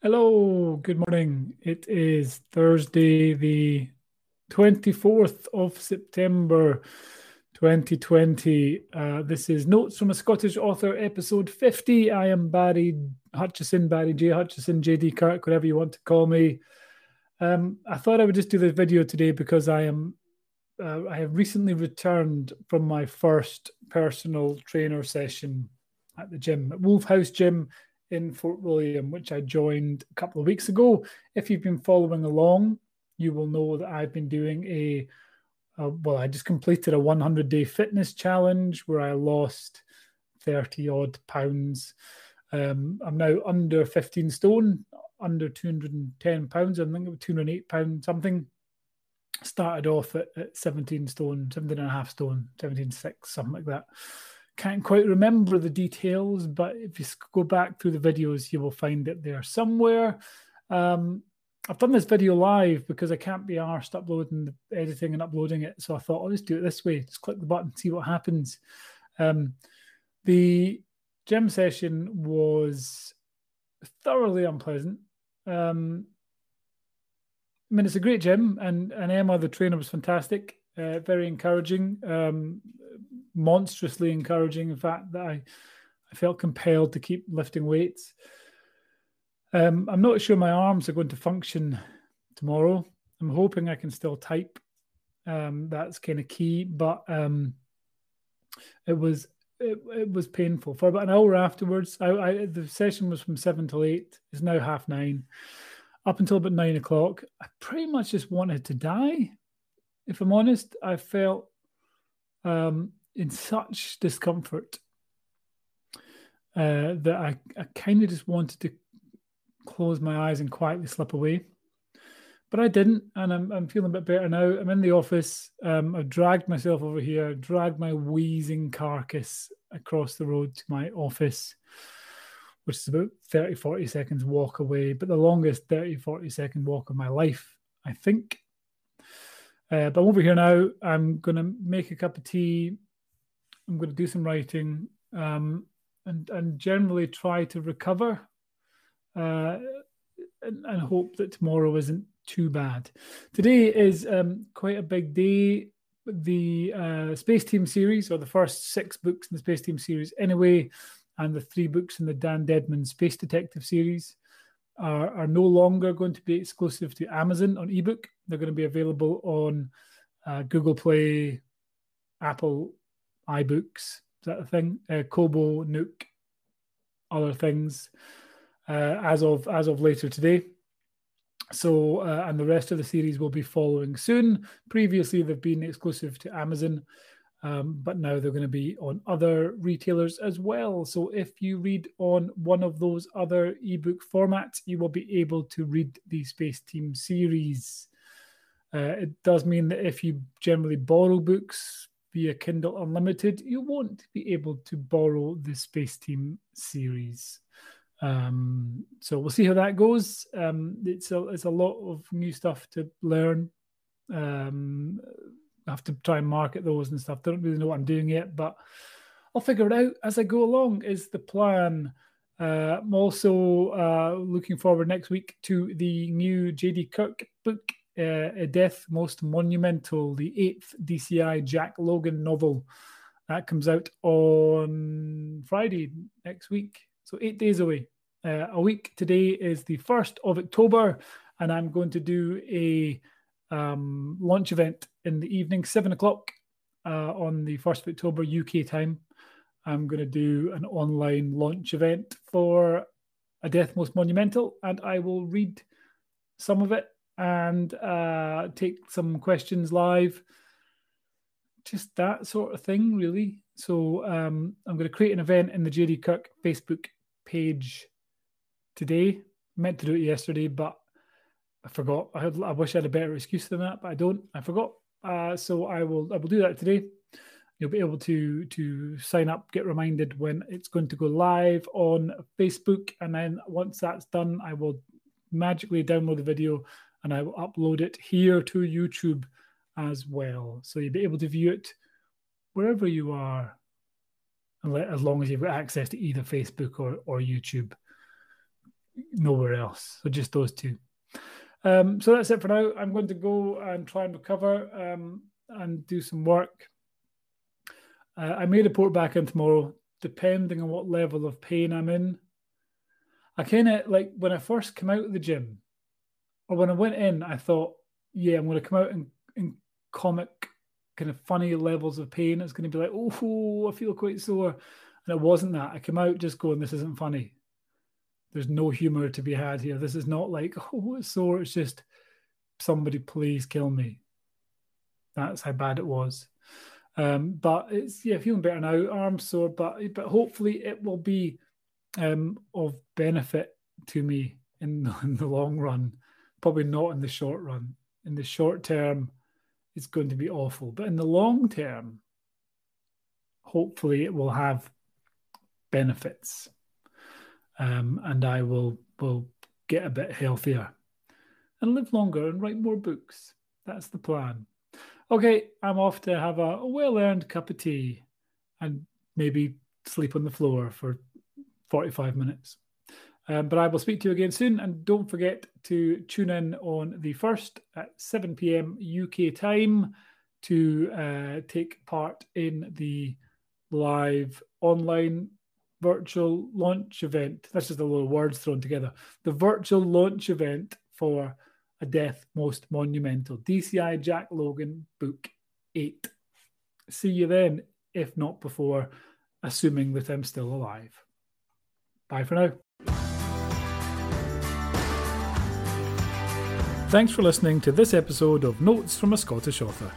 Hello, good morning. It is Thursday, the 24th of September 2020. Uh, this is Notes from a Scottish Author, episode 50. I am Barry Hutchison, Barry J. Hutchison, JD Kirk, whatever you want to call me. Um, I thought I would just do this video today because I am uh, I have recently returned from my first personal trainer session at the gym at Wolf House Gym in Fort William, which I joined a couple of weeks ago. If you've been following along, you will know that I've been doing a, a well, I just completed a 100 day fitness challenge where I lost 30 odd pounds. Um, I'm now under 15 stone, under 210 pounds. I think it was 208 pounds something. Started off at, at 17 stone, 17 and a half stone, 17.6, something like that can't quite remember the details, but if you go back through the videos, you will find it there somewhere. Um, I've done this video live because I can't be arsed uploading the editing and uploading it. So I thought I'll just do it this way. Just click the button, see what happens. Um, the gym session was thoroughly unpleasant. Um, I mean, it's a great gym, and, and Emma, the trainer, was fantastic, uh, very encouraging. Um, monstrously encouraging. In fact, that I, I felt compelled to keep lifting weights. Um, I'm not sure my arms are going to function tomorrow. I'm hoping I can still type. Um, that's kind of key, but um, it was it, it, was painful for about an hour afterwards. I, I, the session was from seven till eight. It's now half nine. Up until about nine o'clock, I pretty much just wanted to die. If I'm honest, I felt um, in such discomfort uh, that I, I kind of just wanted to close my eyes and quietly slip away. But I didn't, and I'm, I'm feeling a bit better now. I'm in the office. Um, I've dragged myself over here, dragged my wheezing carcass across the road to my office, which is about 30, 40 seconds walk away, but the longest 30, 40 second walk of my life, I think. Uh, but over here now. I'm going to make a cup of tea, I'm going to do some writing um, and and generally try to recover uh, and, and, hope that tomorrow isn't too bad. Today is um, quite a big day. The uh, Space Team series, or the first six books in the Space Team series, anyway, and the three books in the Dan Deadman Space Detective series. Are, are no longer going to be exclusive to Amazon on ebook. They're going to be available on uh, Google Play, Apple iBooks, is that a thing? Uh, Kobo, Nook, other things, uh, as of as of later today. So, uh, and the rest of the series will be following soon. Previously, they've been exclusive to Amazon, um, but now they're going to be on other retailers as well. So, if you read on one of those other ebook formats, you will be able to read the Space Team series. Uh, it does mean that if you generally borrow books, via Kindle Unlimited, you won't be able to borrow the Space Team series. Um, so we'll see how that goes. Um, it's a it's a lot of new stuff to learn. Um, I have to try and market those and stuff. Don't really know what I'm doing yet, but I'll figure it out as I go along. Is the plan. Uh, I'm also uh, looking forward next week to the new JD Kirk book uh, a death most monumental, the eighth DCI Jack Logan novel. That comes out on Friday next week, so eight days away. Uh, a week today is the first of October, and I'm going to do a um, launch event in the evening, seven o'clock uh, on the first of October UK time. I'm going to do an online launch event for a death most monumental, and I will read some of it and uh, take some questions live. Just that sort of thing, really. So um, I'm going to create an event in the JD Kirk Facebook page today. I meant to do it yesterday, but I forgot. I, had, I wish I had a better excuse than that, but I don't. I forgot. Uh, so I will. I will do that today. You'll be able to to sign up, get reminded when it's going to go live on Facebook, and then once that's done, I will magically download the video and I will upload it here to YouTube as well. So you'll be able to view it wherever you are, as long as you've got access to either Facebook or, or YouTube. Nowhere else. So just those two. Um, so that's it for now. I'm going to go and try and recover um, and do some work. Uh, I may report back in tomorrow, depending on what level of pain I'm in. I kind of like when I first came out of the gym, when I went in, I thought, yeah, I'm going to come out in, in comic, kind of funny levels of pain. It's going to be like, oh, I feel quite sore. And it wasn't that. I came out just going, this isn't funny. There's no humor to be had here. This is not like, oh, it's sore. It's just, somebody please kill me. That's how bad it was. Um, but it's yeah, feeling better now. Arm sore, but but hopefully it will be um, of benefit to me in in the long run. Probably not in the short run. In the short term, it's going to be awful. But in the long term, hopefully it will have benefits. Um, and I will will get a bit healthier and live longer and write more books. That's the plan. Okay, I'm off to have a well earned cup of tea and maybe sleep on the floor for 45 minutes. Um, but I will speak to you again soon. And don't forget to tune in on the 1st at 7 p.m. UK time to uh, take part in the live online virtual launch event. That's just a little words thrown together. The virtual launch event for A Death Most Monumental. DCI Jack Logan Book 8. See you then, if not before, assuming that I'm still alive. Bye for now. Thanks for listening to this episode of Notes from a Scottish Author.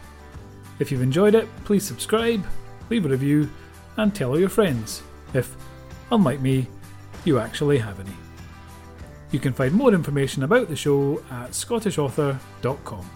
If you've enjoyed it, please subscribe, leave a review, and tell all your friends if, unlike me, you actually have any. You can find more information about the show at scottishauthor.com.